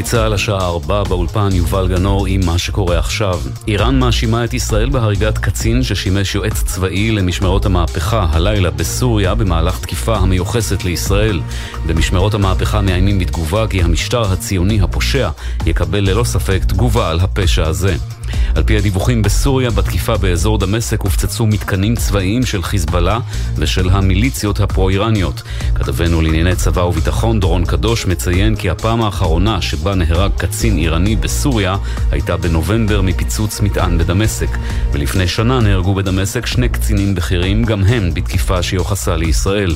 גלי צה"ל השעה 4 באולפן יובל גנור עם מה שקורה עכשיו. איראן מאשימה את ישראל בהריגת קצין ששימש יועץ צבאי למשמרות המהפכה הלילה בסוריה במהלך תקיפה המיוחסת לישראל. במשמרות המהפכה מאיימים בתגובה כי המשטר הציוני הפושע יקבל ללא ספק תגובה על הפשע הזה. על פי הדיווחים בסוריה, בתקיפה באזור דמשק הופצצו מתקנים צבאיים של חיזבאללה ושל המיליציות הפרו-איראניות. כתבנו לענייני צבא וביטחון דורון קדוש מציין כי הפעם האחרונה שבה נהרג קצין איראני בסוריה הייתה בנובמבר מפיצוץ מטען בדמשק. ולפני שנה נהרגו בדמשק שני קצינים בכירים, גם הם בתקיפה שיוחסה לישראל.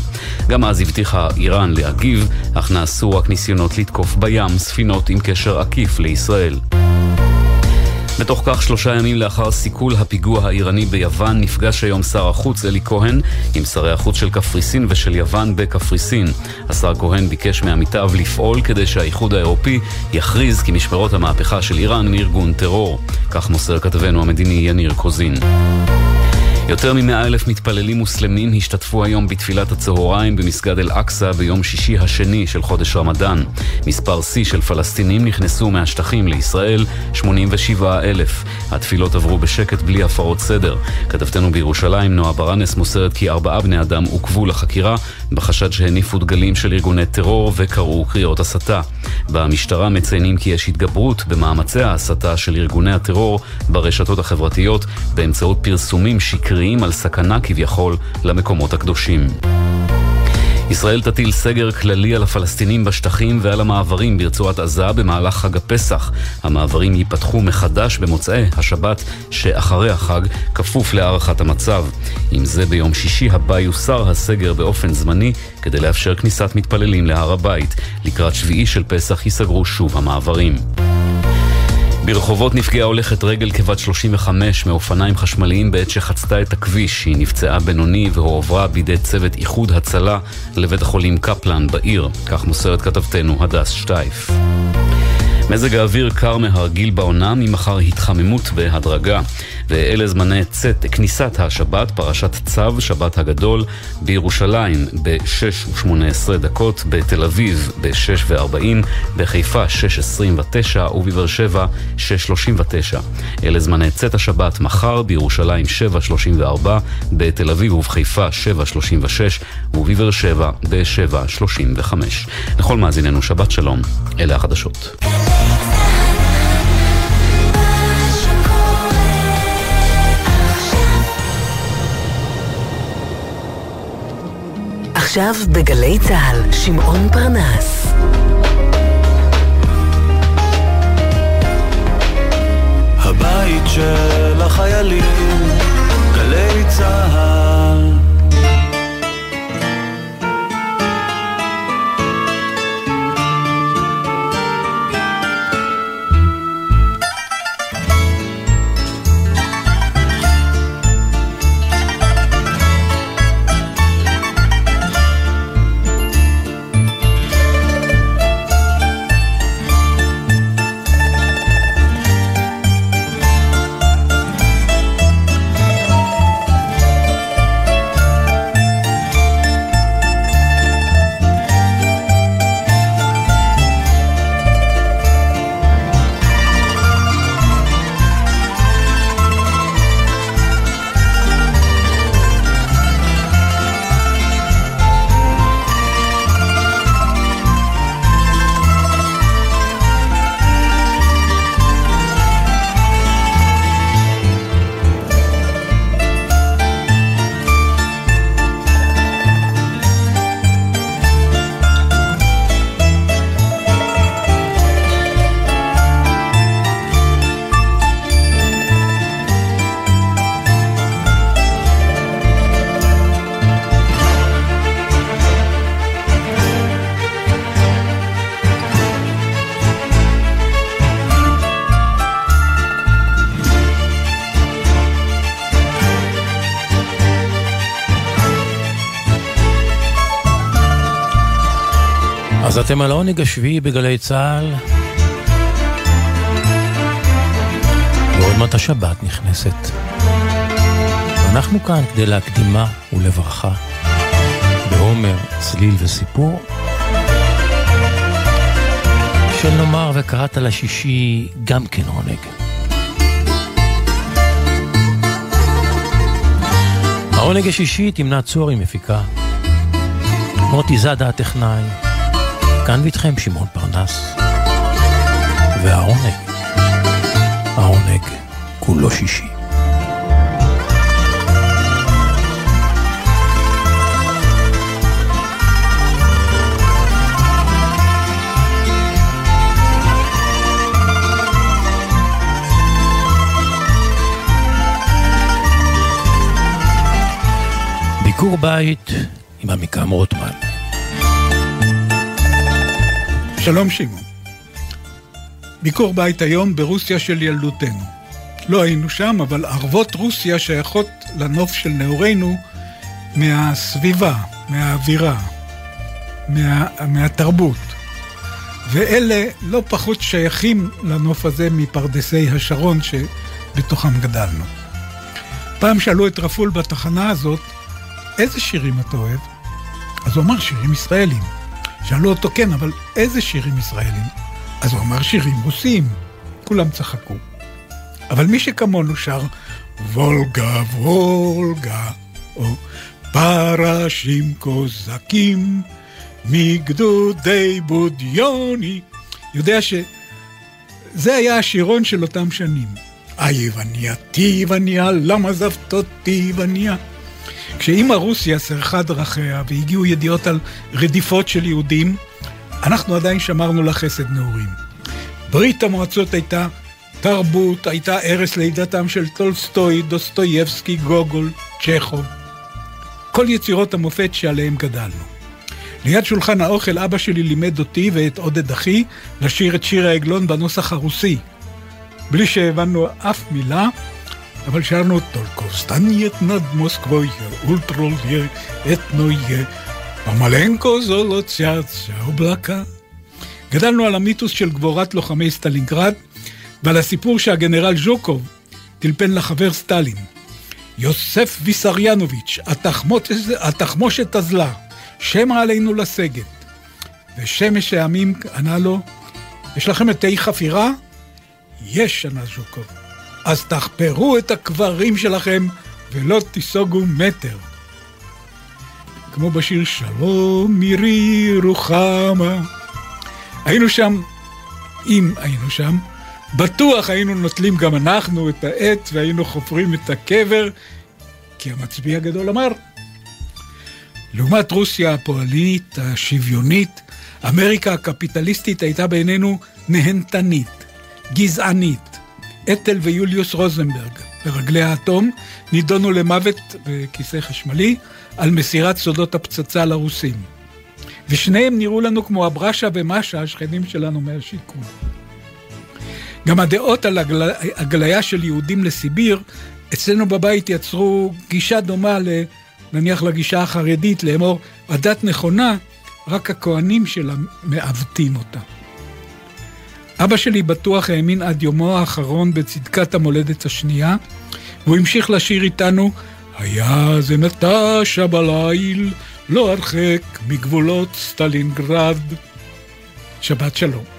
גם אז הבטיחה איראן להגיב, אך נעשו רק ניסיונות לתקוף בים ספינות עם קשר עקיף לישראל. בתוך כך, שלושה ימים לאחר סיכול הפיגוע האיראני ביוון, נפגש היום שר החוץ אלי כהן עם שרי החוץ של קפריסין ושל יוון בקפריסין. השר כהן ביקש מעמיתיו לפעול כדי שהאיחוד האירופי יכריז כי משמרות המהפכה של איראן הם ארגון טרור. כך מוסר כתבנו המדיני יניר קוזין. יותר מ-100 אלף מתפללים מוסלמים השתתפו היום בתפילת הצהריים במסגד אל-אקצא ביום שישי השני של חודש רמדאן. מספר שיא של פלסטינים נכנסו מהשטחים לישראל, 87 אלף. התפילות עברו בשקט בלי הפרות סדר. כתבתנו בירושלים, נועה ברנס, מוסרת כי ארבעה בני אדם עוכבו לחקירה בחשד שהניפו דגלים של ארגוני טרור וקראו קריאות הסתה. במשטרה מציינים כי יש התגברות במאמצי ההסתה של ארגוני הטרור ברשתות החברתיות באמצעות פרסומים שקריים על סכנה כביכול למקומות הקדושים. ישראל תטיל סגר כללי על הפלסטינים בשטחים ועל המעברים ברצועת עזה במהלך חג הפסח. המעברים ייפתחו מחדש במוצאי השבת שאחרי החג, כפוף להערכת המצב. עם זה ביום שישי הבא יוסר הסגר באופן זמני כדי לאפשר כניסת מתפללים להר הבית. לקראת שביעי של פסח ייסגרו שוב המעברים. ברחובות נפגעה הולכת רגל כבת 35 מאופניים חשמליים בעת שחצתה את הכביש. היא נפצעה בינוני והועברה בידי צוות איחוד הצלה לבית החולים קפלן בעיר. כך מוסרת כתבתנו הדס שטייף. מזג האוויר קר מהרגיל בעונה, ממחר התחממות בהדרגה. ואלה זמני צאת כניסת השבת, פרשת צו, שבת הגדול, בירושלים ב-6 ו-18 דקות, בתל אביב ב-6 ו-40, בחיפה 6.29 ובבאר שבע 6.39. אלה זמני צאת השבת מחר, בירושלים 7.34, בתל אביב ובחיפה 7.36 ובבאר שבע ב-7.35. לכל מאזיננו שבת שלום, אלה החדשות. עכשיו בגלי צה"ל, שמעון פרנס. הבית של החיילים, גלי צה"ל אתם על העונג השביעי בגלי צה"ל. ועוד מעט השבת נכנסת. אנחנו כאן כדי להקדימה ולברכה. בעומר, צליל וסיפור. של נאמר וקראת לשישי גם כן עונג. העונג השישי תמנה צור היא מפיקה. מוטי זאדה הטכנאי. כאן ואיתכם שמעון פרנס. והעונג, העונג כולו שישי. ביקור בית עם עמיקם רוטמן. שלום שמעון. ביקור בית היום ברוסיה של ילדותנו. לא היינו שם, אבל ערבות רוסיה שייכות לנוף של נעורינו מהסביבה, מהאווירה, מה, מהתרבות. ואלה לא פחות שייכים לנוף הזה מפרדסי השרון שבתוכם גדלנו. פעם שאלו את רפול בתחנה הזאת, איזה שירים אתה אוהב? אז הוא אמר שירים ישראלים. שאלו אותו, כן, אבל איזה שירים ישראלים? אז הוא אמר שירים רוסיים. כולם צחקו. אבל מי שכמונו שר וולגה וולגה, או פרשים קוזקים מגדודי בודיוני, יודע שזה היה השירון של אותם שנים. היווניה, טיווניה, למה עזבת אותי וניה? כשאימא רוסיה סרחה דרכיה והגיעו ידיעות על רדיפות של יהודים, אנחנו עדיין שמרנו לה חסד נעורים. ברית המועצות הייתה תרבות, הייתה ערש לידתם של טולסטוי, דוסטויבסקי, גוגול, צ'כוב. כל יצירות המופת שעליהם גדלנו. ליד שולחן האוכל אבא שלי לימד אותי ואת עודד אחי לשיר את שיר העגלון בנוסח הרוסי. בלי שהבנו אף מילה, אבל שרנו только встанет над Москвой ультролье этное, помаленько золотятся облака. גדלנו על המיתוס של גבורת לוחמי סטלינגרד ועל הסיפור שהגנרל ז'וקוב טלפן לחבר סטלין. יוסף ויסריאנוביץ', התחמושת אזלה, שמא עלינו לסגת. ושמש העמים ענה לו, יש לכם את תה חפירה? יש, ענה ז'וקוב. אז תחפרו את הקברים שלכם ולא תיסוגו מטר. כמו בשיר שלום מירי רוחמה. היינו שם, אם היינו שם, בטוח היינו נוטלים גם אנחנו את העט והיינו חופרים את הקבר, כי המצביא הגדול אמר. לעומת רוסיה הפועלית, השוויונית, אמריקה הקפיטליסטית הייתה בעינינו נהנתנית, גזענית, אתל ויוליוס רוזנברג, ברגלי האטום, נידונו למוות בכיסא חשמלי על מסירת סודות הפצצה לרוסים. ושניהם נראו לנו כמו אברשה ומשה, השכנים שלנו מהשיכון. גם הדעות על הגל... הגליה של יהודים לסיביר, אצלנו בבית יצרו גישה דומה. נניח לגישה החרדית, לאמור, הדת נכונה, רק הכוהנים שלה מעוותים אותה. אבא שלי בטוח האמין עד יומו האחרון בצדקת המולדת השנייה, והוא המשיך לשיר איתנו, היה זה נטשה בליל, לא הרחק מגבולות סטלינגרד. שבת שלום.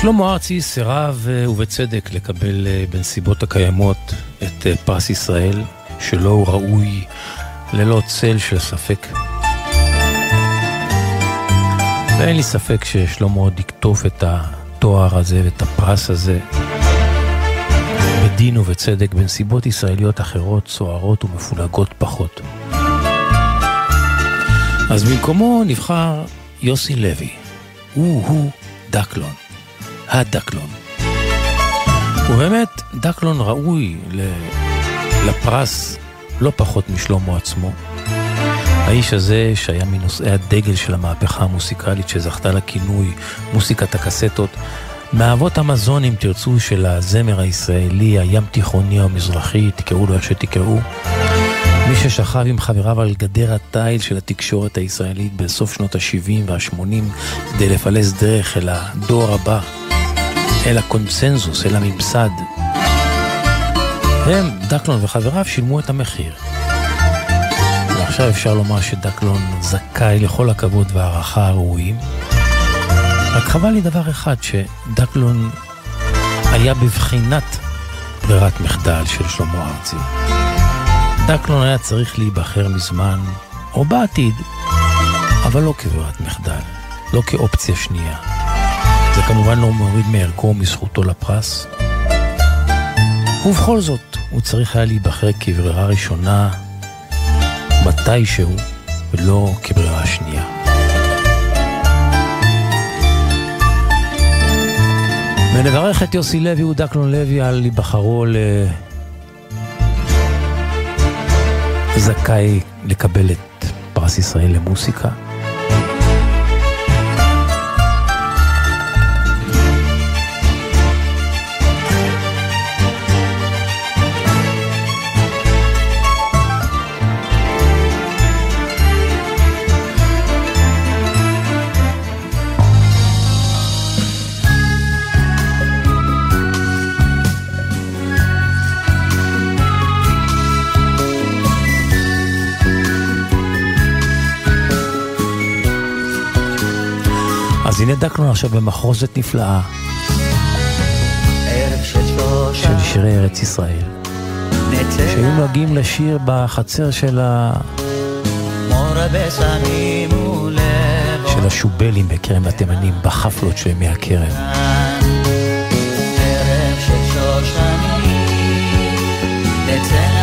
שלמה ארצי סירב אה, ובצדק לקבל אה, בנסיבות הקיימות את אה, פרס ישראל, שלו הוא ראוי ללא צל של ספק. ואין לי ספק ששלמה עוד יקטוף את התואר הזה ואת הפרס הזה בדין ובצדק בנסיבות ישראליות אחרות, סוערות ומפולגות פחות. אז במקומו נבחר יוסי לוי. הוא-הוא דקלון. הדקלון. ובאמת, דקלון ראוי לפרס לא פחות משלמה עצמו. האיש הזה, שהיה מנושאי הדגל של המהפכה המוסיקלית שזכתה לכינוי מוסיקת הקסטות, מאבות המזון, אם תרצו, של הזמר הישראלי, הים תיכוני המזרחי, תקראו לו איך שתקראו. מי ששכב עם חבריו על גדר התיל של התקשורת הישראלית בסוף שנות ה-70 וה-80 כדי לפלס דרך אל הדור הבא, אל הקונצנזוס, אל הממסד. הם, דקלון וחבריו, שילמו את המחיר. ועכשיו אפשר לומר שדקלון זכאי לכל הכבוד והערכה הראויים. רק חבל לי דבר אחד, שדקלון היה בבחינת ברירת מחדל של שלמה ארצי. דקלון היה צריך להיבחר מזמן, או בעתיד, אבל לא כברירת מחדל, לא כאופציה שנייה. זה כמובן לא מוריד מערכו ומזכותו לפרס. ובכל זאת, הוא צריך היה להיבחר כברירה ראשונה מתישהו, ולא כברירה שנייה. ונברך את יוסי לוי ודקלון לוי על היבחרו ל... זכאי לקבל את פרס ישראל למוסיקה. דקלון עכשיו במחרוזת נפלאה. של שירי ארץ ישראל. שהיו נוהגים לשיר בחצר של ה... של השובלים בכרם התימנים, בחפלות שלהם מהכרם. ערב של שושנים, טבק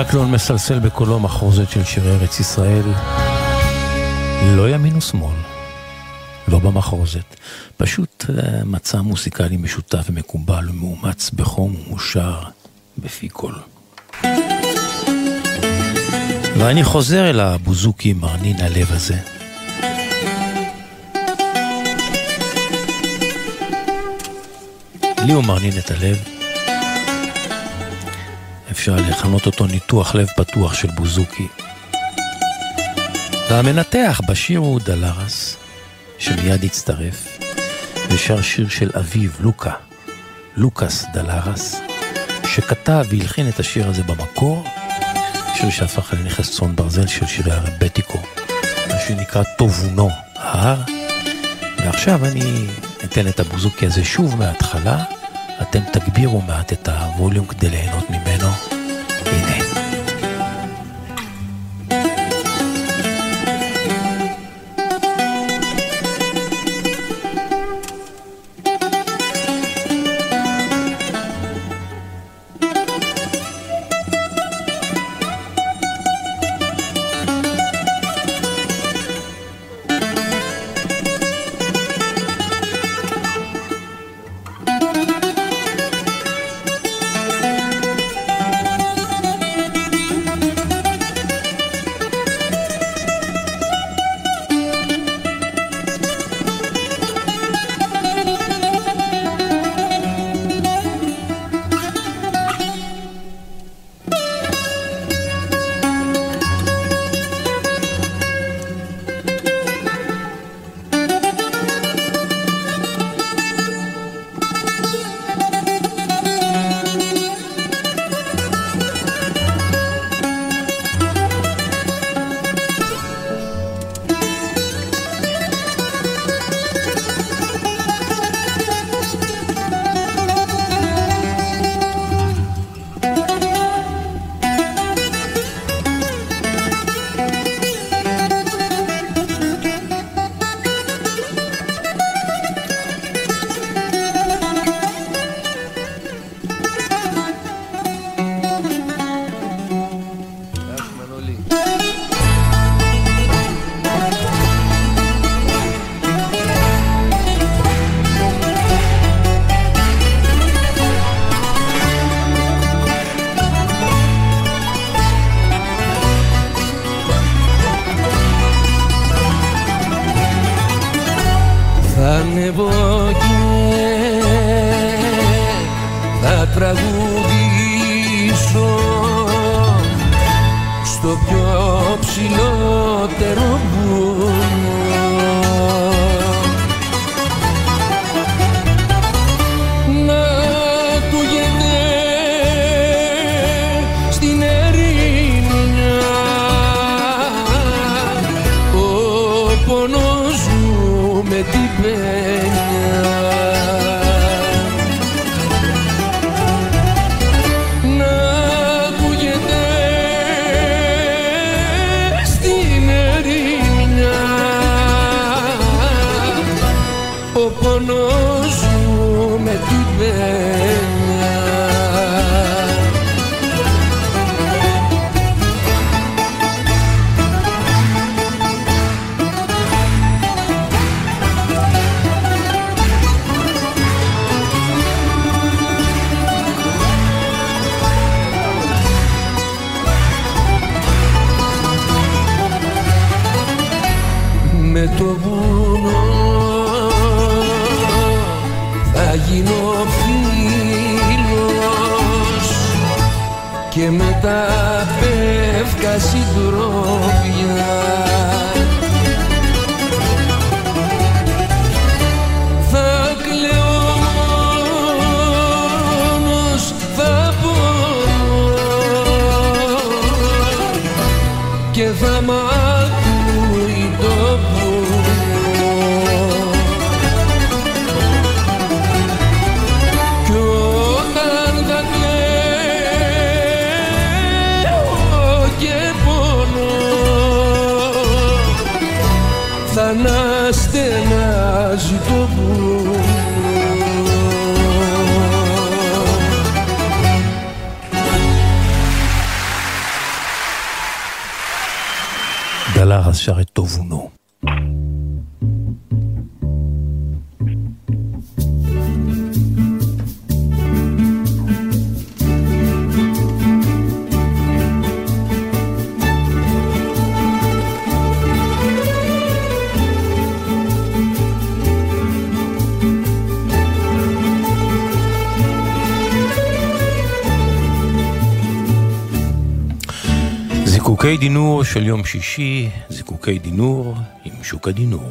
דקלון מסלסל בקולו מחרוזת של שירי ארץ ישראל. לא ימין ושמאל, לא במחרוזת. פשוט אה, מצע מוסיקלי משותף ומקובל ומאומץ בחום ומאושר בפי כל. ואני חוזר אל הבוזוקי מרנין הלב הזה. לי הוא מרנין את הלב. אפשר לכנות אותו ניתוח לב פתוח של בוזוקי. והמנתח בשיר הוא דלרס, שמיד הצטרף, ושר שיר של אביו, לוקה, לוקאס דלרס, שכתב והלחין את השיר הזה במקור, שיר שהפך לנכס צאן ברזל של שירי הרבטיקו, מה שנקרא Το βουνό, ההר. ועכשיו אני אתן את הבוזוקי הזה שוב מההתחלה, אתם תגבירו מעט את הווליום כדי ליהנות ממנו. שר זיקוקי דינור של יום שישי, זיקוקי דינור עם שוק הדינור.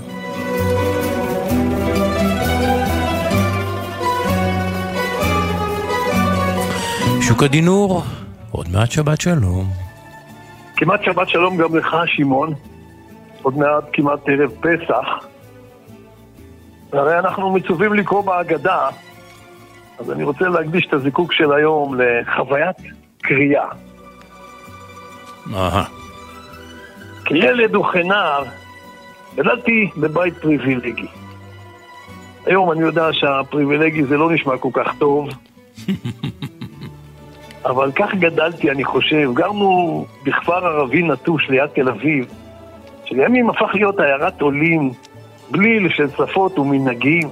שוק הדינור, עוד מעט שבת שלום. כמעט שבת שלום גם לך, שמעון. עוד מעט כמעט ערב פסח. הרי אנחנו מצווים לקרוא בהגדה, אז אני רוצה להקדיש את הזיקוק של היום לחוויית קריאה. אהה. כילד וכנער גדלתי בבית פריבילגי. היום אני יודע שהפריבילגי זה לא נשמע כל כך טוב, אבל כך גדלתי, אני חושב. גרנו בכפר ערבי נטוש ליד תל אביב, שלימים הפך להיות עיירת עולים, בליל של שפות ומנהגים.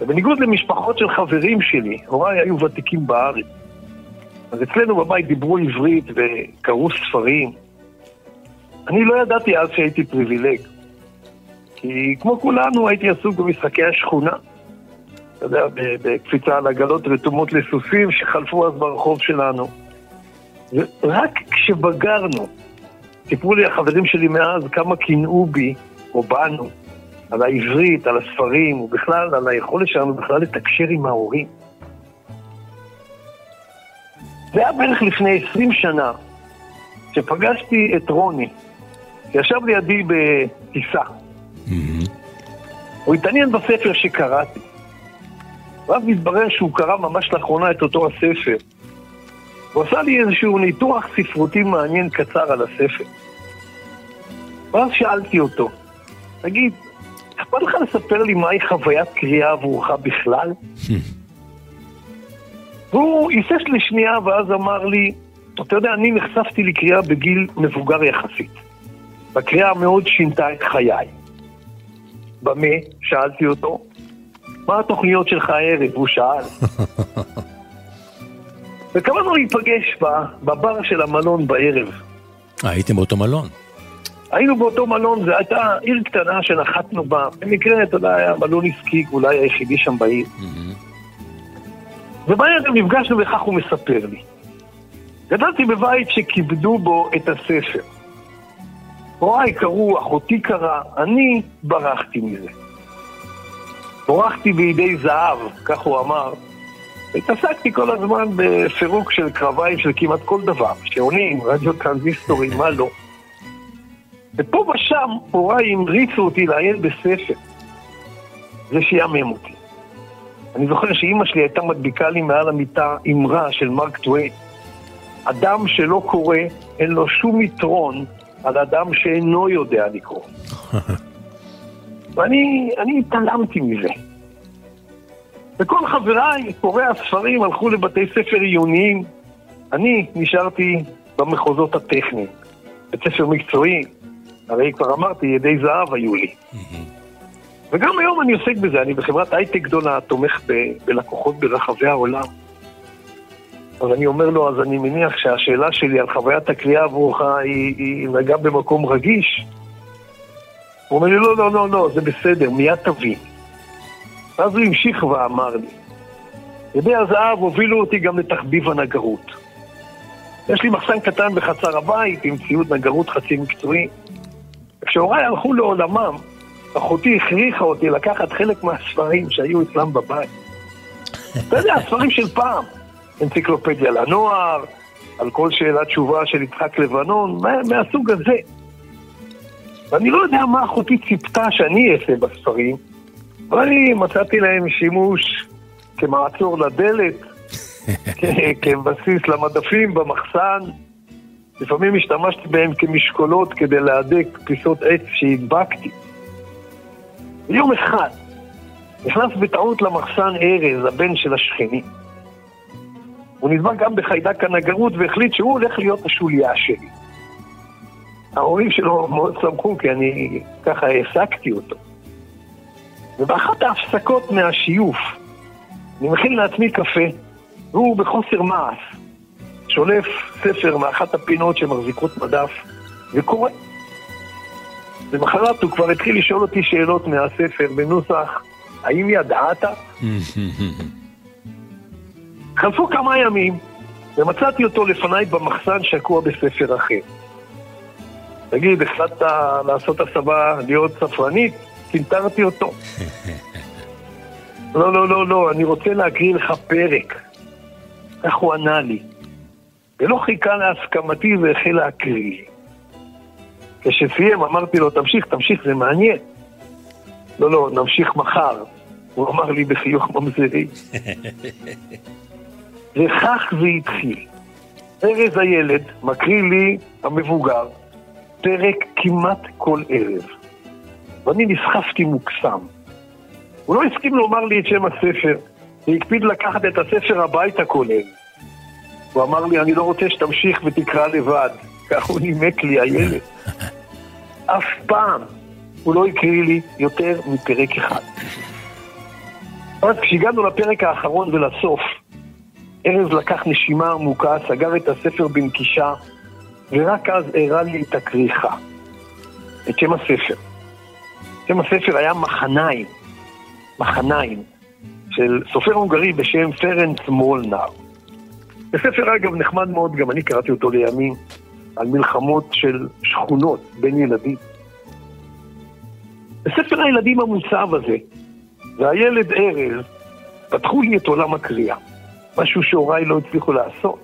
ובניגוד למשפחות של חברים שלי, הוריי היו ותיקים בארץ. אז אצלנו בבית דיברו עברית וקראו ספרים. אני לא ידעתי אז שהייתי פריבילג. כי כמו כולנו הייתי עסוק במשחקי השכונה. אתה יודע, בקפיצה על עגלות רתומות לסוסים שחלפו אז ברחוב שלנו. ורק כשבגרנו, סיפרו לי החברים שלי מאז כמה קינאו בי, או בנו, על העברית, על הספרים, ובכלל על היכולת שלנו בכלל לתקשר עם ההורים. זה היה בערך לפני 20 שנה, שפגשתי את רוני, שישב לידי בטיסה. Mm-hmm. הוא התעניין בספר שקראתי. ואז מתברר שהוא קרא ממש לאחרונה את אותו הספר. הוא עשה לי איזשהו ניתוח ספרותי מעניין קצר על הספר. ואז שאלתי אותו, תגיד, אכפת לך לספר לי מהי חוויית קריאה עבורך בכלל? והוא היסס לשנייה ואז אמר לי, אתה יודע, אני נחשפתי לקריאה בגיל מבוגר יחסית. והקריאה מאוד שינתה את חיי. במה? שאלתי אותו. מה התוכניות שלך הערב? הוא שאל. וקבענו להיפגש בבר של המלון בערב. אה, הייתם באותו מלון. היינו באותו מלון, זו הייתה עיר קטנה שנחתנו בה. במקרה, אתה יודע, היה מלון עסקי, אולי היחידי שם בעיר. ובערב נפגשנו וכך הוא מספר לי. גדלתי בבית שכיבדו בו את הספר. הוריי קראו, אחותי קראה, אני ברחתי מזה. בורחתי בידי זהב, כך הוא אמר. התעסקתי כל הזמן בפירוק של קרביים של כמעט כל דבר, שעונים, רדיו טרנזיסטורים, מה לא. ופה ושם הוריי המריצו אותי לעיין בספר. זה שיאמם אותי. אני זוכר שאימא שלי הייתה מדביקה לי מעל המיטה אמרה של מרק טוויין. אדם שלא קורא, אין לו שום יתרון על אדם שאינו יודע לקרוא. ואני אני התעלמתי מזה. וכל חבריי, קוראי הספרים, הלכו לבתי ספר עיוניים. אני נשארתי במחוזות הטכניים. בית ספר מקצועי, הרי כבר אמרתי, ידי זהב היו לי. וגם היום אני עוסק בזה, אני בחברת הייטק גדולה, תומך ב- בלקוחות ברחבי העולם. אז אני אומר לו, אז אני מניח שהשאלה שלי על חוויית הקריאה עבורך היא, היא נגעה במקום רגיש. הוא אומר לי, לא, לא, לא, לא, זה בסדר, מיד תבין. ואז הוא המשיך ואמר לי, ידי הזהב הובילו אותי גם לתחביב הנגרות. יש לי מחסן קטן בחצר הבית עם ציוד נגרות חצי מקצועי. כשהוריי הלכו לעולמם, אחותי הכריחה אותי לקחת חלק מהספרים שהיו אצלם בבית. אתה יודע, הספרים של פעם, אנציקלופדיה לנוער, על כל שאלה תשובה של יצחק לבנון, מה, מהסוג הזה. ואני לא יודע מה אחותי ציפתה שאני אעשה בספרים, אבל אני מצאתי להם שימוש כמעצור לדלת, כ- כבסיס למדפים במחסן. לפעמים השתמשתי בהם כמשקולות כדי להדק פיסות עץ שהדבקתי. ויום אחד נכנס בטעות למחסן ארז, הבן של השכנים. הוא נדבק גם בחיידק הנגרות והחליט שהוא הולך להיות השוליה שלי. ההורים שלו מאוד שמחו כי אני ככה העסקתי אותו. ובאחת ההפסקות מהשיוף, אני מכין לעצמי קפה, והוא בחוסר מעש, שולף ספר מאחת הפינות שמחזיקות מדף וקורא. למחרת הוא כבר התחיל לשאול אותי שאלות מהספר בנוסח, האם ידעת? חלפו כמה ימים, ומצאתי אותו לפניי במחסן שקוע בספר אחר. תגיד, החלטת לעשות הסבה להיות ספרנית? קינטרתי אותו. לא, לא, לא, לא, אני רוצה להקריא לך פרק. כך הוא ענה לי. ולא חיכה להסכמתי והחל להקריא. כשסיים אמרתי לו, תמשיך, תמשיך, זה מעניין. לא, לא, נמשיך מחר. הוא אמר לי בחיוך ממזרי. וכך זה התחיל. ארז הילד מקריא לי, המבוגר, פרק כמעט כל ערב. ואני נסחפתי מוקסם. הוא לא הסכים לומר לי את שם הספר, והקפיד לקחת את הספר הביתה כל ערב. הוא אמר לי, אני לא רוצה שתמשיך ותקרא לבד. כך הוא נימק לי, הילד. אף פעם הוא לא הקריא לי יותר מפרק אחד. אז כשהגענו לפרק האחרון ולסוף, ארז לקח נשימה עמוקה, סגר את הספר בנקישה, ורק אז הראה לי את הכריכה, את שם הספר. שם הספר היה מחניים, מחניים, של סופר הונגרי בשם פרנץ מולנר. זה ספר אגב נחמד מאוד, גם אני קראתי אותו לימים, על מלחמות של שכונות בין ילדים. בספר הילדים המוצב הזה, והילד ארז, פתחו לי את עולם הקריאה, משהו שהוריי לא הצליחו לעשות.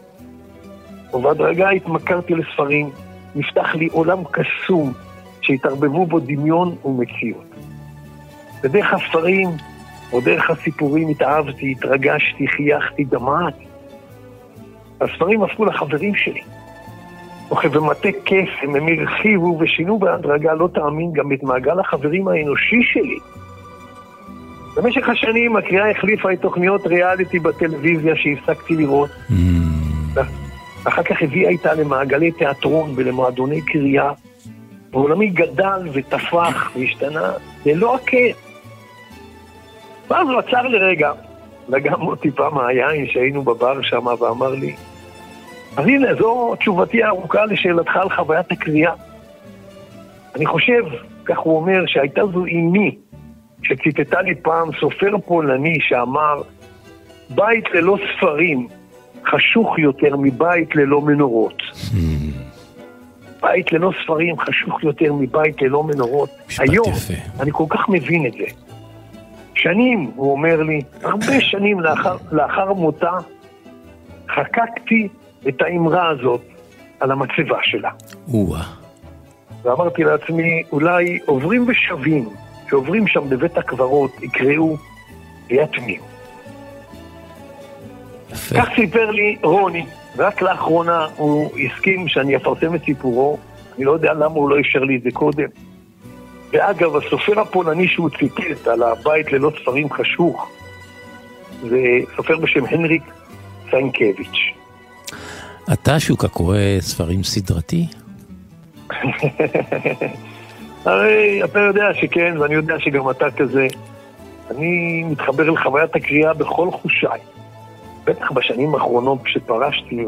ובהדרגה התמכרתי לספרים, נפתח לי עולם קסום שהתערבבו בו דמיון ומציאות. בדרך הספרים, או דרך הסיפורים התאהבתי, התרגשתי, חייכתי, דמעתי. הספרים הפכו לחברים שלי. וכבמטה קסם הם הרחיבו ושינו בהדרגה, לא תאמין, גם את מעגל החברים האנושי שלי. במשך השנים הקריאה החליפה את תוכניות ריאליטי בטלוויזיה שהפסקתי לראות. אחר כך הביאה איתה למעגלי תיאטרון ולמועדוני קריאה. ועולמי גדל ותפח והשתנה ללא הכר. ואז הוא עצר לרגע, וגם עוד טיפה מהיין שהיינו בבר שם, ואמר לי, אז הנה, זו תשובתי הארוכה לשאלתך על חוויית הקריאה. אני חושב, כך הוא אומר, שהייתה זו אימי שציטטה לי פעם סופר פולני שאמר, בית ללא ספרים חשוך יותר מבית ללא מנורות. בית ללא ספרים חשוך יותר מבית ללא מנורות. היום, יפה. אני כל כך מבין את זה. שנים, הוא אומר לי, הרבה שנים לאחר, לאחר מותה, חקקתי את האמרה הזאת על המצבה שלה. או-אה. ואמרתי לעצמי, אולי עוברים ושבים, שעוברים שם בבית הקברות, יקראו. יפה. כך סיפר לי רוני, ורק לאחרונה הוא הסכים שאני אפרסם את סיפורו, אני לא יודע למה הוא לא אפשר לי את זה קודם. ואגב, הסופר הפולני שהוא ציטט על הבית ללא ספרים חשוך, זה סופר בשם הנריק סיינקביץ'. אתה, שוקה, קורא ספרים סדרתי? הרי אתה יודע שכן, ואני יודע שגם אתה כזה. אני מתחבר לחוויית הקריאה בכל חושיי. בטח בשנים האחרונות כשפרשתי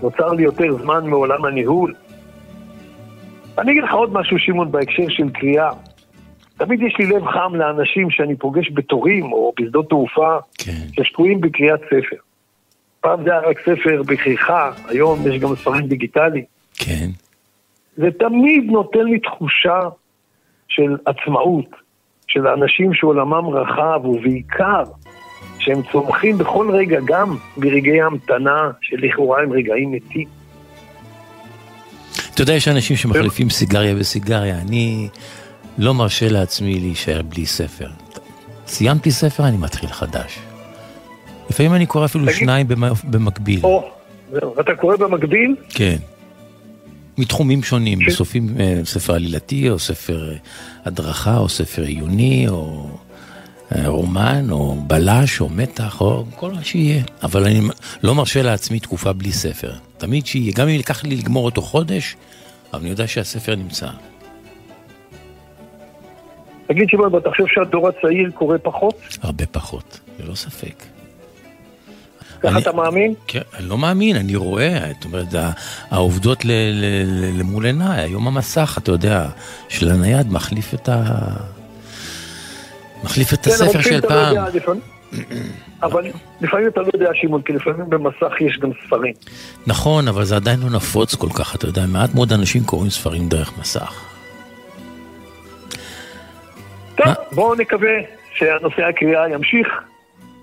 ונוצר לי יותר זמן מעולם הניהול. אני אגיד לך עוד משהו, שמעון, בהקשר של קריאה. תמיד יש לי לב חם לאנשים שאני פוגש בתורים או בשדות תעופה כן. ששקועים בקריאת ספר. פעם זה היה רק ספר בכריכה, היום יש גם ספרים דיגיטליים. כן. זה תמיד נותן לי תחושה של עצמאות, של אנשים שעולמם רחב, ובעיקר שהם צומחים בכל רגע, גם ברגעי המתנה, שלכאורה הם רגעים מתים. אתה יודע, יש אנשים שמחליפים סיגריה בסיגריה. אני לא מרשה לעצמי להישאר בלי ספר. סיימתי ספר, אני מתחיל חדש. לפעמים אני קורא אפילו תגיד- שניים במ- במקביל. או, אתה קורא במקביל? כן. מתחומים שונים. בסופים אה, ספר עלילתי, או ספר אה, הדרכה, או ספר עיוני, או אה, רומן, או בלש, או מתח, או כל מה שיהיה. אבל אני לא מרשה לעצמי תקופה בלי ספר. תמיד שיהיה, גם אם ייקח לי לגמור אותו חודש, אבל אני יודע שהספר נמצא. תגיד שמעון, אתה חושב שהדור הצעיר קורא פחות? הרבה פחות, ללא ספק. ככה אתה מאמין? כן, אני לא מאמין, אני רואה, זאת אומרת, העובדות ל- ל- ל- למול עיניי, היום המסך, אתה יודע, של הנייד מחליף את ה... מחליף את כן, הספר של לא פעם. אבל לפעמים אתה לא יודע, שמעון, כי לפעמים במסך יש גם ספרים. נכון, אבל זה עדיין לא נפוץ כל כך, אתה יודע, מעט מאוד אנשים קוראים ספרים דרך מסך. טוב? בואו נקווה שהנושא הקריאה ימשיך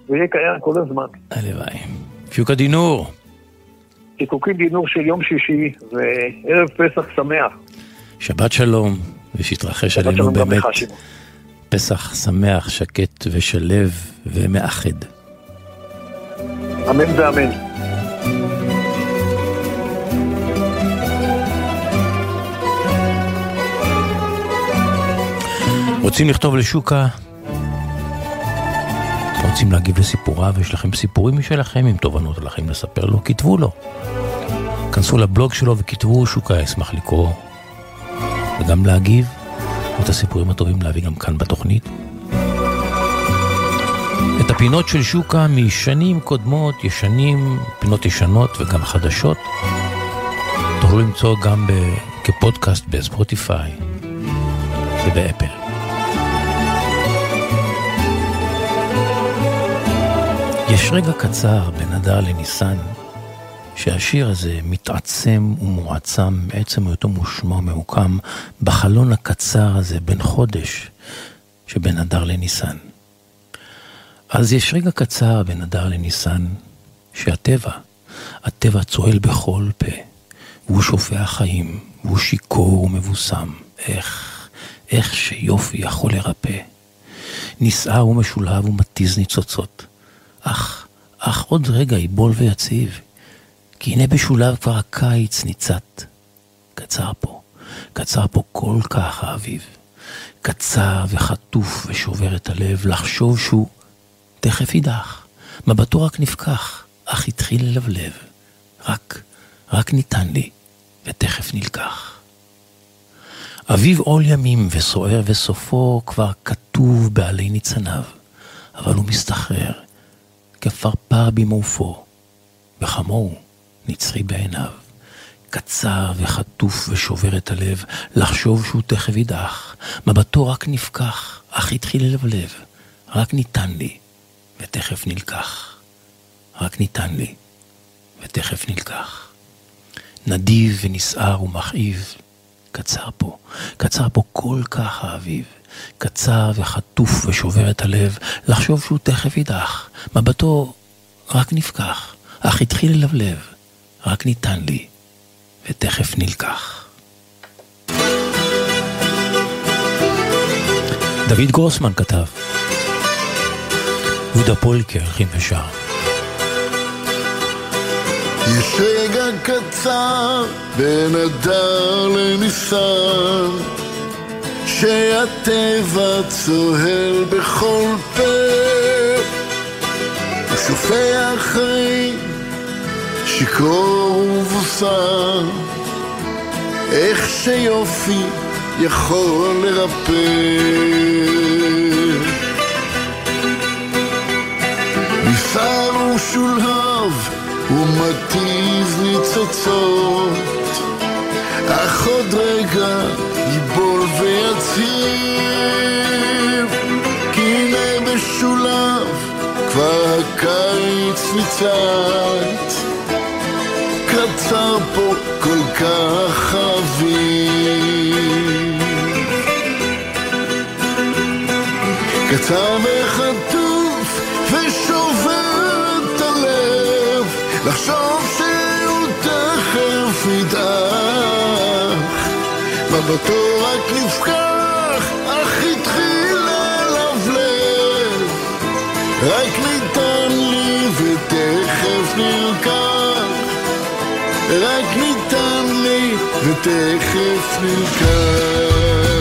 ויהיה קיים כל הזמן. הלוואי. שוק הדינור, חיקוקים דינור של יום שישי וערב פסח שמח. שבת שלום, ושיתרחש שבת עלינו באמת. פסח שמח, שקט ושלב ומאחד. אמן ואמן. רוצים לכתוב לשוקה? רוצים להגיב לסיפוריו? יש לכם סיפורים משלכם עם תובנות עליכם לספר לו? כתבו לו. כנסו לבלוג שלו וכתבו, שוקה ישמח לקרוא וגם להגיב. את הסיפורים הטובים להביא גם כאן בתוכנית. את הפינות של שוקה משנים קודמות, ישנים, פינות ישנות וגם חדשות, תוכלו למצוא גם כפודקאסט בספוטיפיי ובאפל. יש רגע קצר בין אדר לניסן, שהשיר הזה מתעצם ומועצם מעצם היותו מושמע וממוקם בחלון הקצר הזה בין חודש שבין אדר לניסן. אז יש רגע קצר בין אדר לניסן, שהטבע, הטבע צוהל בכל פה, והוא שופע חיים, והוא שיכור ומבוסם. איך, איך שיופי יכול לרפא. נסער ומשולהב ומתיז ניצוצות. אך, אך עוד רגע יבול ויציב, כי הנה בשולב כבר הקיץ ניצת. קצר פה, קצר פה כל כך האביב. קצר וחטוף ושובר את הלב לחשוב שהוא תכף יידח. מבטו רק נפקח, אך התחיל ללבלב. רק, רק ניתן לי, ותכף נלקח. אביב עול ימים וסוער וסופו כבר כתוב בעלי ניצניו, אבל הוא מסתחרר, כפרפר במעופו, וכמוהו נצחי בעיניו. קצר וחטוף ושובר את הלב, לחשוב שהוא תכף יידח. מבטו רק נפקח, אך התחיל ללבלב. רק ניתן לי, ותכף נלקח. רק ניתן לי, ותכף נלקח. נדיב ונסער ומכאיב, קצר פה, קצר פה כל כך האביב. קצר וחטוף ושובר את הלב, לחשוב שהוא תכף יידח. מבטו רק נפקח, אך התחיל ללבלב, רק ניתן לי, ותכף נלקח. דוד גרוסמן כתב, יהודה פוליקר הלחין ושר. יש רגע קצר בין אדר לניסן שהטבע צוהל בכל פה ושופע חיים שיכור ובוסר. איך שיופי יכול לרפא. ניסר ושולהב ומתיז ניצוצות אך עוד רגע ויציב כי הנה משולב כבר הקיץ ניצת קצר פה כל כך אביב. קצר וחטוף מבטו רק נפקח אך התחיל ללבלב. רק ניתן לי ותכף נלקח. רק ניתן לי ותכף נלקח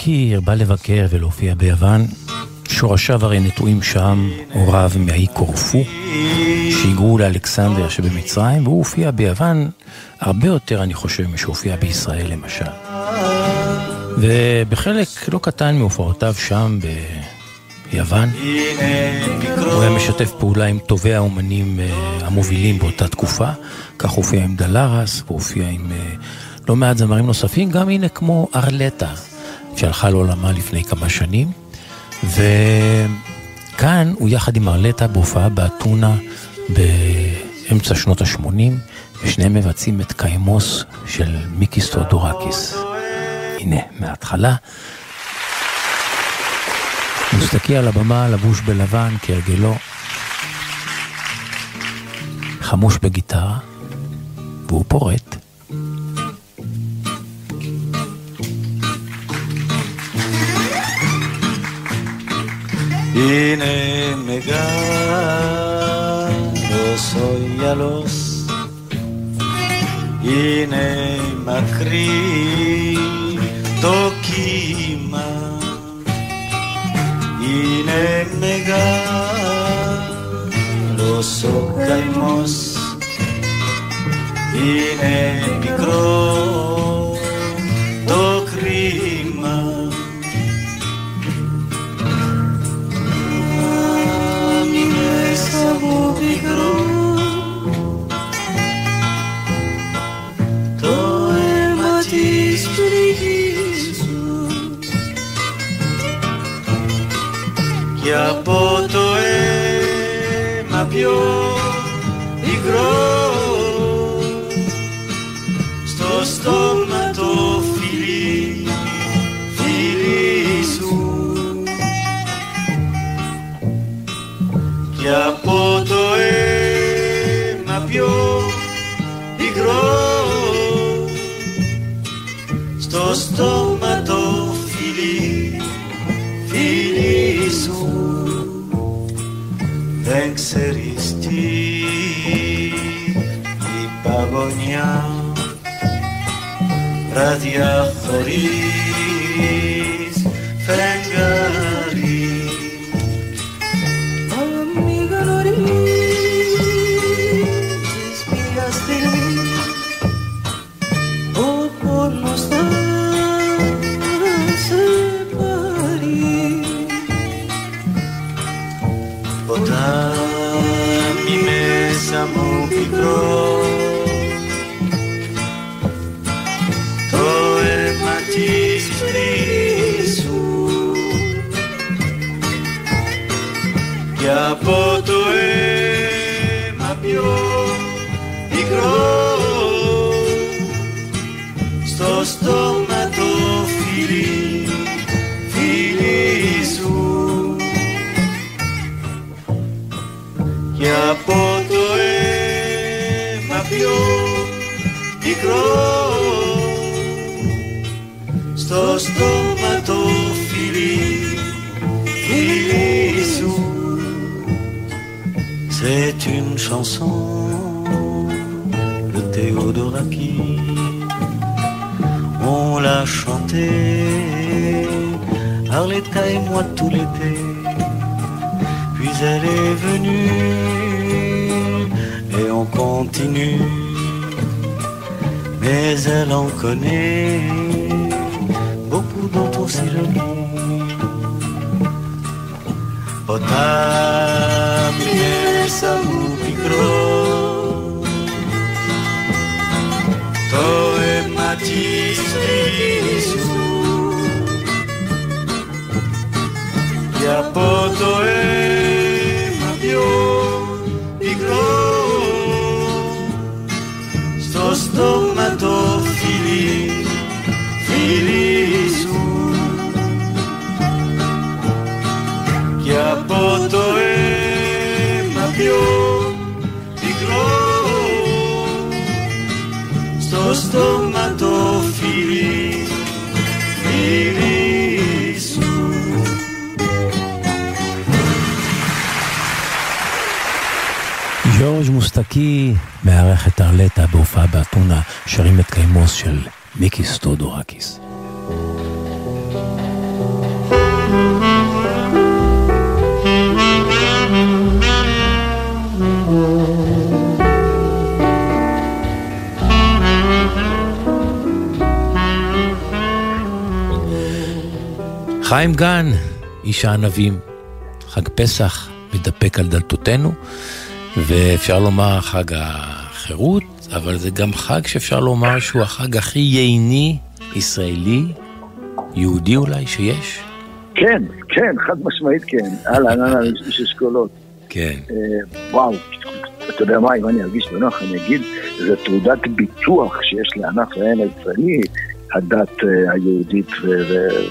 מוסטקיר בא לבקר ולהופיע ביוון. שורשיו הרי נטועים שם, הוריו מהאי קורפו, שהיגרו לאלכסנדר שבמצרים, והוא הופיע ביוון הרבה יותר, אני חושב, משהופיע בישראל למשל. ובחלק לא קטן מהופעותיו שם ביוון, הוא היה משתף פעולה עם טובי האומנים אה, המובילים באותה תקופה, כך הופיע עם דלרס, והופיע עם אה, לא מעט זמרים נוספים, גם הנה כמו ארלטה, שהלכה לעולמה לפני כמה שנים. וכאן הוא יחד עם ארלטה בהופעה באתונה באמצע שנות ה-80, ושניהם מבצעים את קיימוס של מיקי סטודורקיס. הנה, מההתחלה. מוסטקי על הבמה, לבוש בלבן, כהרגלו. חמוש בגיטרה, והוא פורט. הנה מגע, לא soy a los, הנה מקריא toquima, הנה מגע, לא סוגיימוס, הנה κορμιό υγρό. Στο στόμα το φιλί φιλί σου. Και από το αίμα πιο υγρό. Στο στόμα το φιλί φιλί σου. Δεν ξέρει Radia Horis Fengar C'est une chanson de Théodoraki. On l'a chantée, Arletta et moi tout l'été. Puis elle est venue et on continue. Mais elle en connaît Μου που me. Ποτάμι μέσα μου πικρό Το αίμα της φυγής σου Και από το αίμα πιο πικρό Στο στόμα το φιλί ג'ורג' מוסטקי מארח את ארלטה בהופעה באתונה, שרים את קיימוס של מיקי סטודורקיס. thank you חיים גן, איש הענבים, חג פסח מתדפק על דלתותינו, ואפשר לומר חג החירות, אבל זה גם חג שאפשר לומר שהוא החג הכי ייני, ישראלי, יהודי אולי, שיש. כן, כן, חד משמעית כן. אהלן, אהלן, איש אשכולות. כן. אה, וואו, אתה יודע מה, אם אני ארגיש בנוח, אני אגיד, זה תעודת ביטוח שיש לענף העין הישראלי, הדת אה, היהודית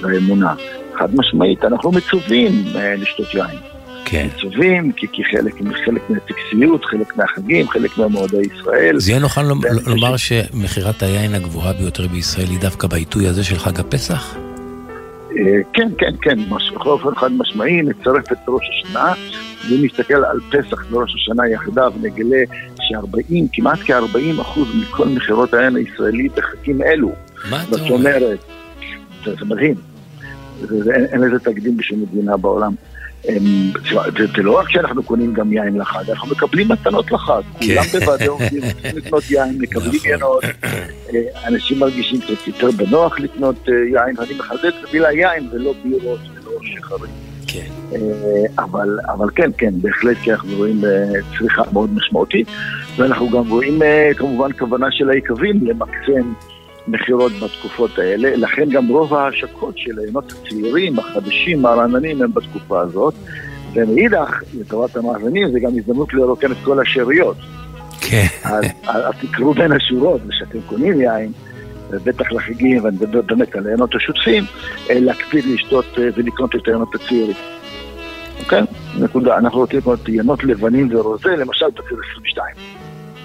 והאמונה. חד משמעית, אנחנו מצווים אה, לשתות יין. כן. מצווים, כי, כי חלק, חלק מהטקסיות, חלק מהחגים, חלק מהמועדי ישראל. זה יהיה ואני חושב- לומר שמכירת היין הגבוהה ביותר בישראל היא דווקא בעיתוי הזה של חג הפסח? אה, כן, כן, כן, מש- בכל אופן חד משמעי, נצרף את ראש השנה, ואם נסתכל על פסח וראש השנה יחדיו, נגלה ש-40, כמעט כ-40 אחוז מכל מכירות העין הישראלי בחגים אלו. מה אתה זאת אומר? אומרת, זה, זה מדהים. אין, לזה תקדים בשום מדינה בעולם. זה, לא רק שאנחנו קונים גם יין לחג, אנחנו מקבלים מתנות לחג. כן. כולם בוועדי עובדים רוצים לקנות יין, מקבלים נכון. ינות. אה, אנשים מרגישים קצת יותר בנוח לקנות אה, יין, ואני מחדד את המילה יין ולא בירות ולא שחרים. כן. אה, אבל, אבל כן, כן, בהחלט, כי אנחנו רואים צריכה מאוד משמעותית, ואנחנו גם רואים כמובן כוונה של היקבים למקסם מכירות בתקופות האלה, לכן גם רוב ההשקות של העיינות הצעירים, החדשים, הרעננים, הם בתקופה הזאת, ומאידך, לטובת המאזינים, זה גם הזדמנות לרוקן את כל השאריות. כן. אז, אז תקראו בין השורות, ושאתם קונים יין, ובטח לחגים, ואני מדבר באמת על העיינות השוטפים, אה, להקפיד לשתות אה, ולקנות את העיינות הצעירים. אוקיי? נקודה. אנחנו רוצים לקנות עיינות לבנים ורוזה, למשל בציר 22.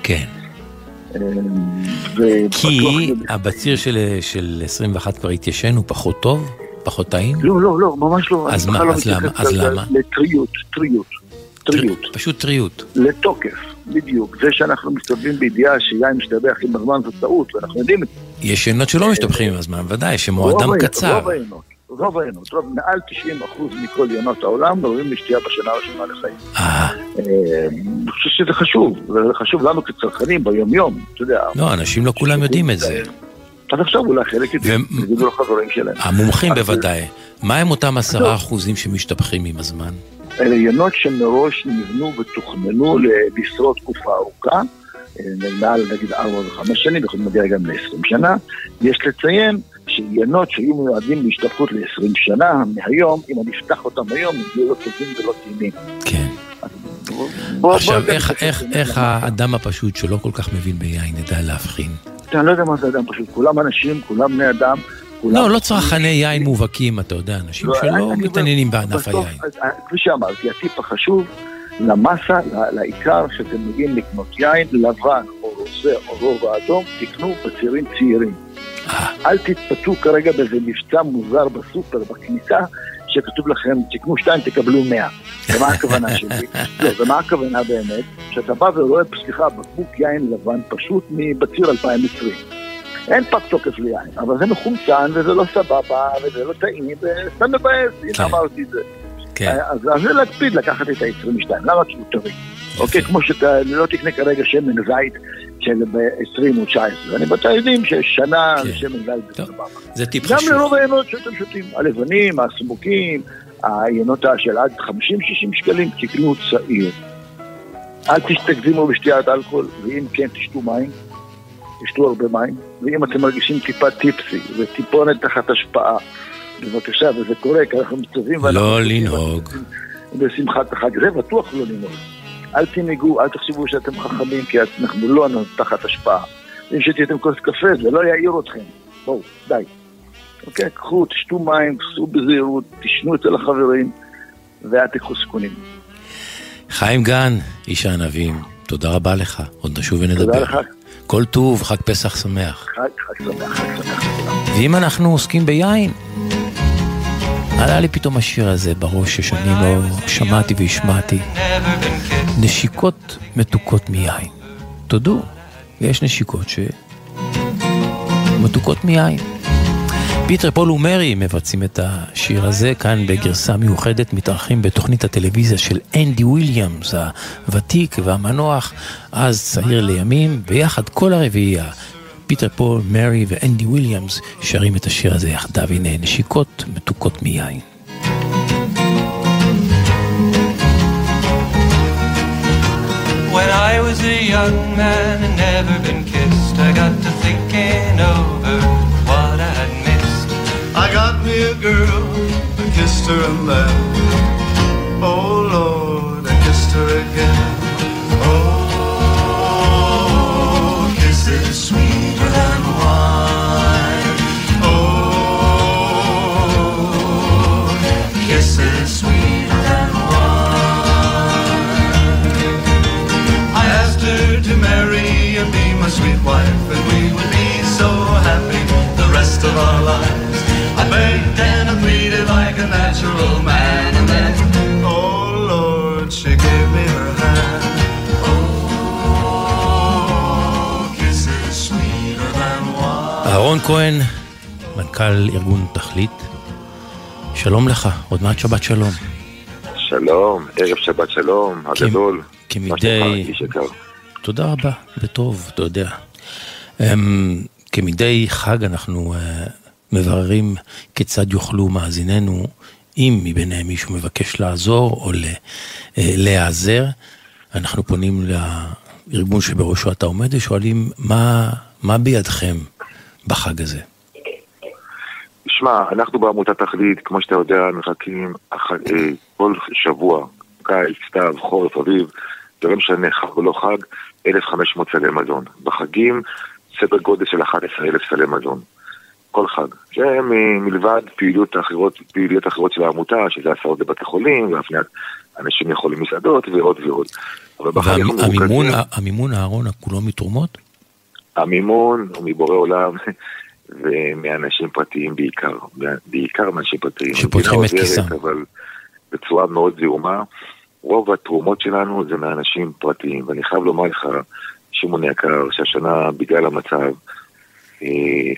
כן. אה, ובטוח כי הבציר של, של 21 כבר התיישן, הוא פחות טוב? פחות טעים? לא, לא, לא, ממש לא. אז מה- לא אז למה- אז למה? לטריות, טריות. טריות. פשוט טריות. לתוקף, בדיוק. זה שאנחנו מסתובבים בידיעה שיין משתבח עם הזמן זו טעות, ואנחנו יודעים את זה. יש עיינות שלא משתבחים עם הזמן, ודאי, שמועדם קצר. רוב העיינות, רוב העיינות, רוב, מעל 90% מכל עיינות העולם ראויים לשתייה בשנה הראשונה לחיים. אה, אה, אני חושב שזה חשוב, זה חשוב לנו כצרכנים ביום-יום, אתה יודע. לא, אנשים לא כולם יודעים את זה. אז עכשיו אולי חלק יגידו לחברים שלהם. המומחים בוודאי. מה הם אותם עשרה אחוזים שמשתבחים עם הזמן? אלה עיינות שמראש נבנו ותוכננו לשרוד תקופה ארוכה, אה, מעל נגיד 4 ו-5 שנים, יכולים להגיע גם ל-20 שנה. יש לציין שעיינות שהיו מיועדים להשתפכות ל-20 שנה מהיום, אם אני אפתח אותם היום, הם יהיו לא טובים ולא טעימים. כן. עכשיו, איך-. האדם הפשוט שלא כל כך מבין ביין ידע להבחין? אני לא יודע מה זה אדם פשוט, כולם אנשים, כולם בני אדם. לא, לא צרכני יין מובהקים, אתה יודע, אנשים לא, שלא מתעניינים בענף היין. כפי שאמרתי, הטיפ החשוב למסה, לעיקר שאתם מגיעים לקנות יין לבן או רוזה או רוב האדום, תקנו בצירים צעירים. אל תתפתו כרגע באיזה מבצע מוזר בסופר בכניסה, שכתוב לכם, תקנו שתיים, תקבלו מאה. ומה הכוונה שלי? לא, ומה הכוונה באמת? שאתה בא ורואה, סליחה, בקבוק יין לבן פשוט מבציר 2020. אין פג תוקף ליין, אבל זה מחומצן וזה לא סבבה וזה לא טעים וסתם מבאס, כן. הנה אמרתי את זה. כן, אז זה להקפיד לקחת את ה-22, למה? כי הוא טרי. אוקיי, כמו שאתה לא תקנה כרגע שמן זית של ב-20 או 19, אני בטח יודעים ששנה כן. שמן זית זה טוב. סבבה. זה טיפ גם חשוב. לרוב העיינות שאתם שותים, הלבנים, הסמוקים, העיינות של עד 50-60 שקלים, תקנו צעיר. אל תגזימו בשתיית אלכוהול, ואם כן, תשתו מים, תשתו הרבה מים, ואם אתם מרגישים טיפה טיפסי וטיפונת תחת השפעה, בבקשה, וזה קורה, כי אנחנו מצווים לא לנהוג. בשמחת החג, זה בטוח לא לנהוג. אל תנהגו, אל תחשבו שאתם חכמים, כי אנחנו לא תחת השפעה. אם שתיתם כוס קפה, זה לא יעיר אתכם. בואו, די. אוקיי, קחו, תשתו מים, תעשו בזהירות, תשנו אצל החברים, ואל תיקחו סיכונים. חיים גן, איש הענבים, תודה רבה לך, עוד נשוב תודה ונדבר. לך, כל טוב, חג פסח שמח. חג, חג שמח, חג שמח. ואם אנחנו עוסקים ביין, עלה לי פתאום השיר הזה בראש ששנים לא שמעתי והשמעתי. נשיקות מתוקות מיין. תודו, יש נשיקות שמתוקות מיין. פיטר פול ומרי מבצעים את השיר הזה כאן בגרסה מיוחדת, מתארחים בתוכנית הטלוויזיה של אנדי וויליאמס, הוותיק והמנוח, אז צעיר לימים, ויחד כל הרביעייה. פיטר פול, מרי ואנדי וויליאמס שרים את השיר הזה יחדיו. הנה נשיקות מתוקות מיין. When I was a young man and never been kissed, I got to thinking over what I had missed. I got me a girl, I kissed her and then, oh Lord, I kissed her a natural man, and then, oh Lord, she gave me her hand. Oh, kisses sweeter than wine. אהרון כהן, מנכ"ל ארגון תכלית, שלום לך, עוד מעט שבת שלום. שלום, ערב שבת שלום, הגדול. כמדי... תודה רבה, בטוב, אתה יודע. אמ, כמדי חג אנחנו אה, מבררים כיצד יוכלו מאזיננו, אם מביניהם מישהו מבקש לעזור או אה, להיעזר, אנחנו פונים לארגון שבראשו אתה עומד ושואלים מה, מה בידכם בחג הזה. שמע, אנחנו בעמותת תכלית, כמו שאתה יודע, מחכים אה, כל שבוע, קיץ, סתיו, חורף, אביב, זה לא משנה, חג או לא חג, 1,500 סלי מזון. בחגים, סדר גודל של 11,000 סלי מזון. כל חג. זה מ- מלבד פעילות אחרות, פעילויות אחרות של העמותה, שזה הסעות לבתי חולים, והפניית אנשים לאכול במסעדות ועוד ועוד. והמימון, המימון הארון כולו מתרומות? המימון הוא מבורא עולם ומאנשים פרטיים בעיקר, בעיקר מאנשים פרטיים. שפותחים את כיסם. אבל בצורה מאוד זעומה. רוב התרומות שלנו זה מאנשים פרטיים, ואני חייב לומר לך, שמעון יקר, שהשנה בגלל המצב אה,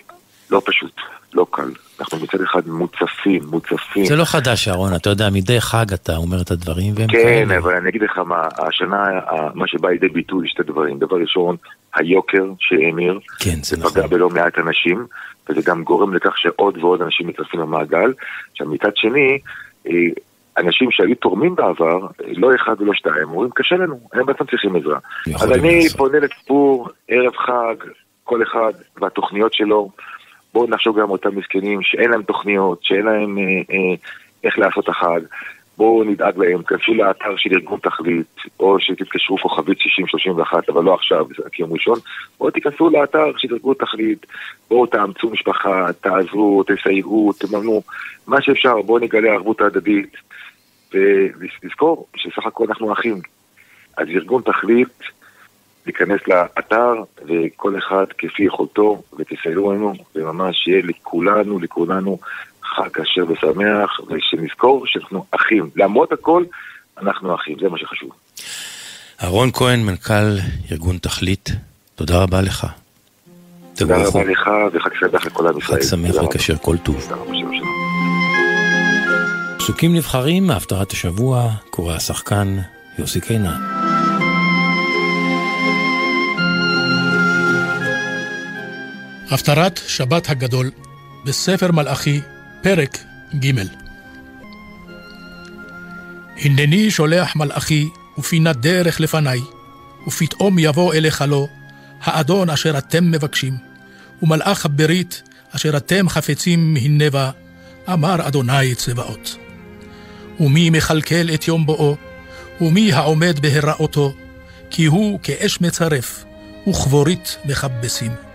לא פשוט, לא קל. אנחנו מצד אחד מוצפים, מוצפים. זה לא חדש, אהרון, אתה יודע, מדי חג אתה אומר את הדברים והם כן, כאלה. אבל אני אגיד לך מה, השנה, מה שבא לידי ביטוי שתי דברים. דבר ראשון, היוקר שהאמיר, כן, זה זה פגע בלא מעט אנשים, וזה גם גורם לכך שעוד ועוד אנשים מתרסים למעגל. עכשיו, מצד שני, אה, אנשים שהיו תורמים בעבר, לא אחד ולא שתיים, אומרים, קשה לנו, הם בעצם צריכים עזרה. אז אני לעשות. פונה לציבור, ערב חג, כל אחד והתוכניות שלו. בואו נחשוב גם אותם מסכנים שאין להם תוכניות, שאין להם אה, אה, איך לעשות החג. בואו נדאג להם, כנסו לאתר של ארגון תכלית, או שתתקשרו כוכבית 6031, אבל לא עכשיו, זה רק יום ראשון, או תיכנסו לאתר של ארגון תכלית, בואו תאמצו משפחה, תעזרו, תסייעו, תממנו, מה שאפשר, בואו נגלה ערבות הדדית, ולזכור שסך הכל אנחנו אחים. אז ארגון תכלית, להיכנס לאתר, וכל אחד כפי יכולתו, ותסייעו לנו, וממש יהיה לכולנו, לכולנו חג כשר ושמח, ושנזכור שאנחנו אחים. למרות הכל, אנחנו אחים, זה מה שחשוב. אהרון כהן, מנכ"ל ארגון תכלית, תודה רבה לך. תודה. רבה לך, וחג שמח לכל עם ישראל. חג שמח. וכשר כל טוב. פסוקים נבחרים מהפטרת השבוע, קורא השחקן יוסי קינן. הפטרת שבת הגדול בספר מלאכי, פרק ג' הנני שולח מלאכי ופינת דרך לפניי, ופתאום יבוא אליך לו, האדון אשר אתם מבקשים, ומלאך הברית אשר אתם חפצים הנה בא, אמר אדוני צבאות. ומי מכלכל את יום בואו, ומי העומד בהיראותו, כי הוא כאש מצרף, וכבורית מכבסים.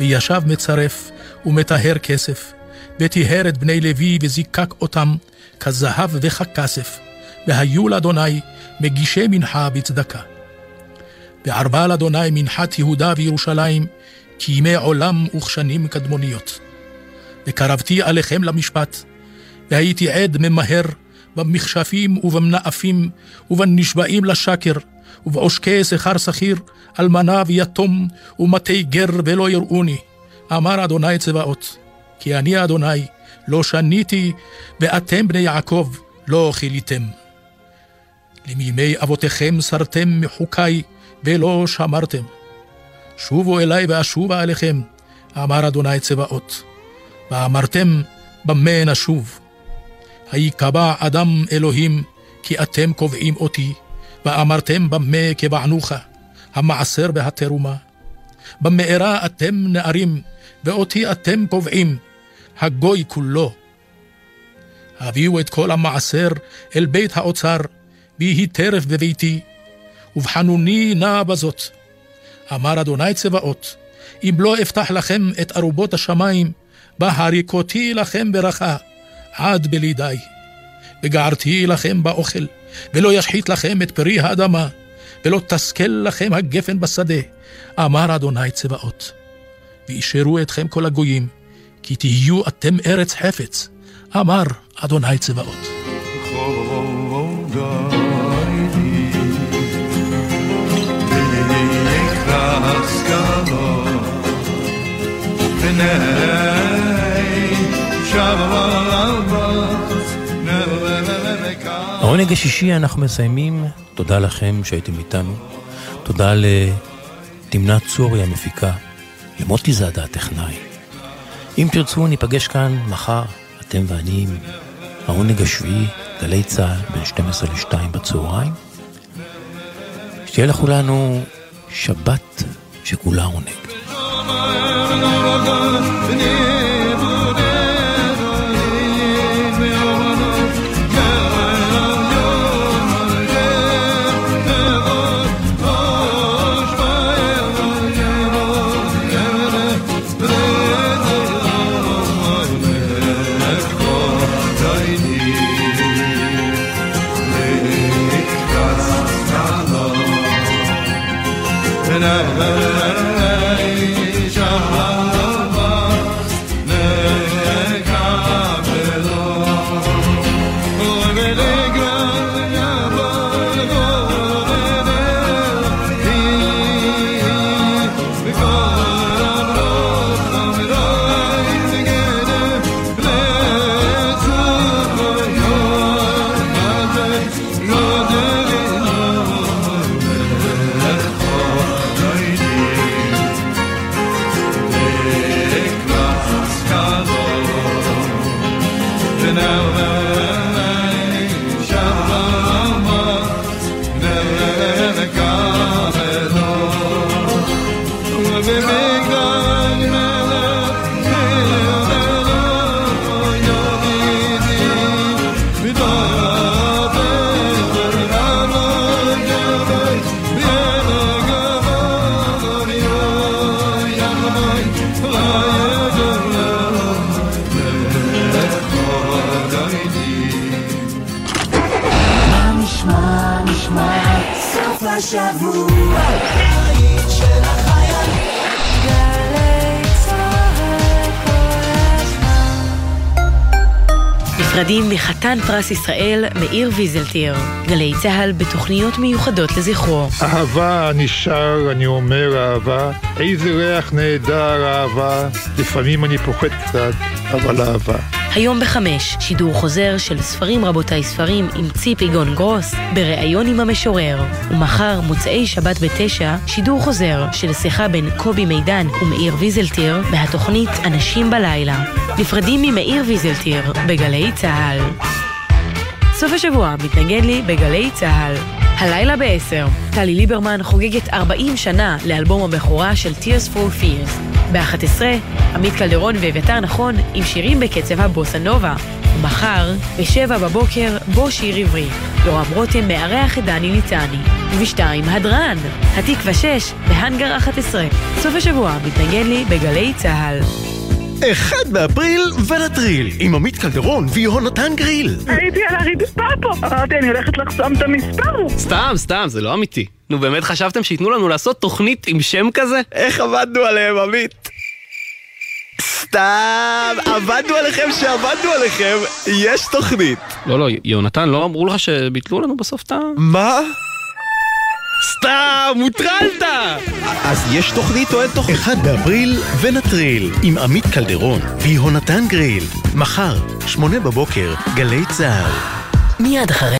וישב מצרף, ומטהר כסף, וטיהר את בני לוי וזיקק אותם, כזהב וככסף, והיו לאדוני מגישי מנחה בצדקה. וערבה לאדוני מנחת יהודה וירושלים, כימי עולם וכשנים קדמוניות. וקרבתי עליכם למשפט, והייתי עד ממהר במכשפים ובמנאפים, ובנשבעים לשקר, ובעושקי שכר שכיר, אלמנה ויתום, ומטי גר ולא יראוני. אמר אדוני צבאות, כי אני אדוני, לא שניתי, ואתם בני יעקב, לא כיליתם. למימי אבותיכם סרתם מחוקי, ולא שמרתם. שובו אליי ואשובה אליכם, אמר אדוני צבאות. ואמרתם, במה נשוב? היקבע אדם אלוהים, כי אתם קובעים אותי, ואמרתם במה קבענוך, המעשר והתרומה. במארה אתם נערים, ואותי אתם קובעים, הגוי כולו. הביאו את כל המעשר אל בית האוצר, ויהי טרף בביתי, ובחנוני נא בזאת. אמר אדוני צבאות, אם לא אפתח לכם את ארובות השמיים, בהריקותי לכם ברכה, עד בלי די. וגערתי לכם באוכל, ולא ישחית לכם את פרי האדמה, ולא תסכל לכם הגפן בשדה, אמר אדוני צבאות. ואישרו אתכם כל הגויים, כי תהיו אתם ארץ חפץ, אמר אדוני צבאות. העונג השישי אנחנו מסיימים, תודה לכם שהייתם איתנו, תודה לתמנת צורי המפיקה, למוטי זאדה הטכנאי. אם תרצו ניפגש כאן מחר, אתם ואני עם העונג השביעי, גלי צה"ל, בין 12 ל-2 בצהריים. שתהיה לכולנו שבת שכולה עונג. נשמע, נשמע, סוף השבוע. נפרדים מחתן פרס ישראל מאיר ויזלטיר. גלי צה"ל בתוכניות מיוחדות לזכרו. אהבה נשאר, אני אומר אהבה, איזה ריח נהדר אהבה, לפעמים אני פוחד קצת, אבל אהבה. היום בחמש, שידור חוזר של ספרים רבותיי ספרים עם ציפי גון גרוס, בריאיון עם המשורר. ומחר, מוצאי שבת בתשע, שידור חוזר של שיחה בין קובי מידן ומאיר ויזלטיר מהתוכנית אנשים בלילה. נפרדים ממאיר ויזלטיר בגלי צה"ל. סוף השבוע מתנגן לי בגלי צה"ל. הלילה ב-10, טלי ליברמן חוגגת 40 שנה לאלבום הבכורה של Tears for Fears. ב-11, עמית קלדרון ואביתר נכון עם שירים בקצב הבוסה נובה. ומחר, ב-7 בבוקר, בו שיר עברי. יורם רותם מארח את דני ניצני. וב-2, הדרן, התקווה 6, בהאנגר 11. סוף השבוע מתנגן לי בגלי צה"ל. אחד באפריל ונטריל, עם עמית קלדרון ויהונתן גריל. הייתי על הרצפה פה, אמרתי אני הולכת לחסום את המספר. סתם, סתם, זה לא אמיתי. נו באמת חשבתם שייתנו לנו לעשות תוכנית עם שם כזה? איך עבדנו עליהם, עמית? סתם, עבדנו עליכם שעבדנו עליכם, יש תוכנית. לא, לא, יונתן, לא אמרו לך שביטלו לנו בסוף את ה... מה? סתם, הוטרלת! אז יש תוכנית או אין תוכנית? אחד באפריל ונטריל, עם עמית קלדרון ויהונתן גריל. מחר, שמונה בבוקר, גלי צה"ל. מיד אחרי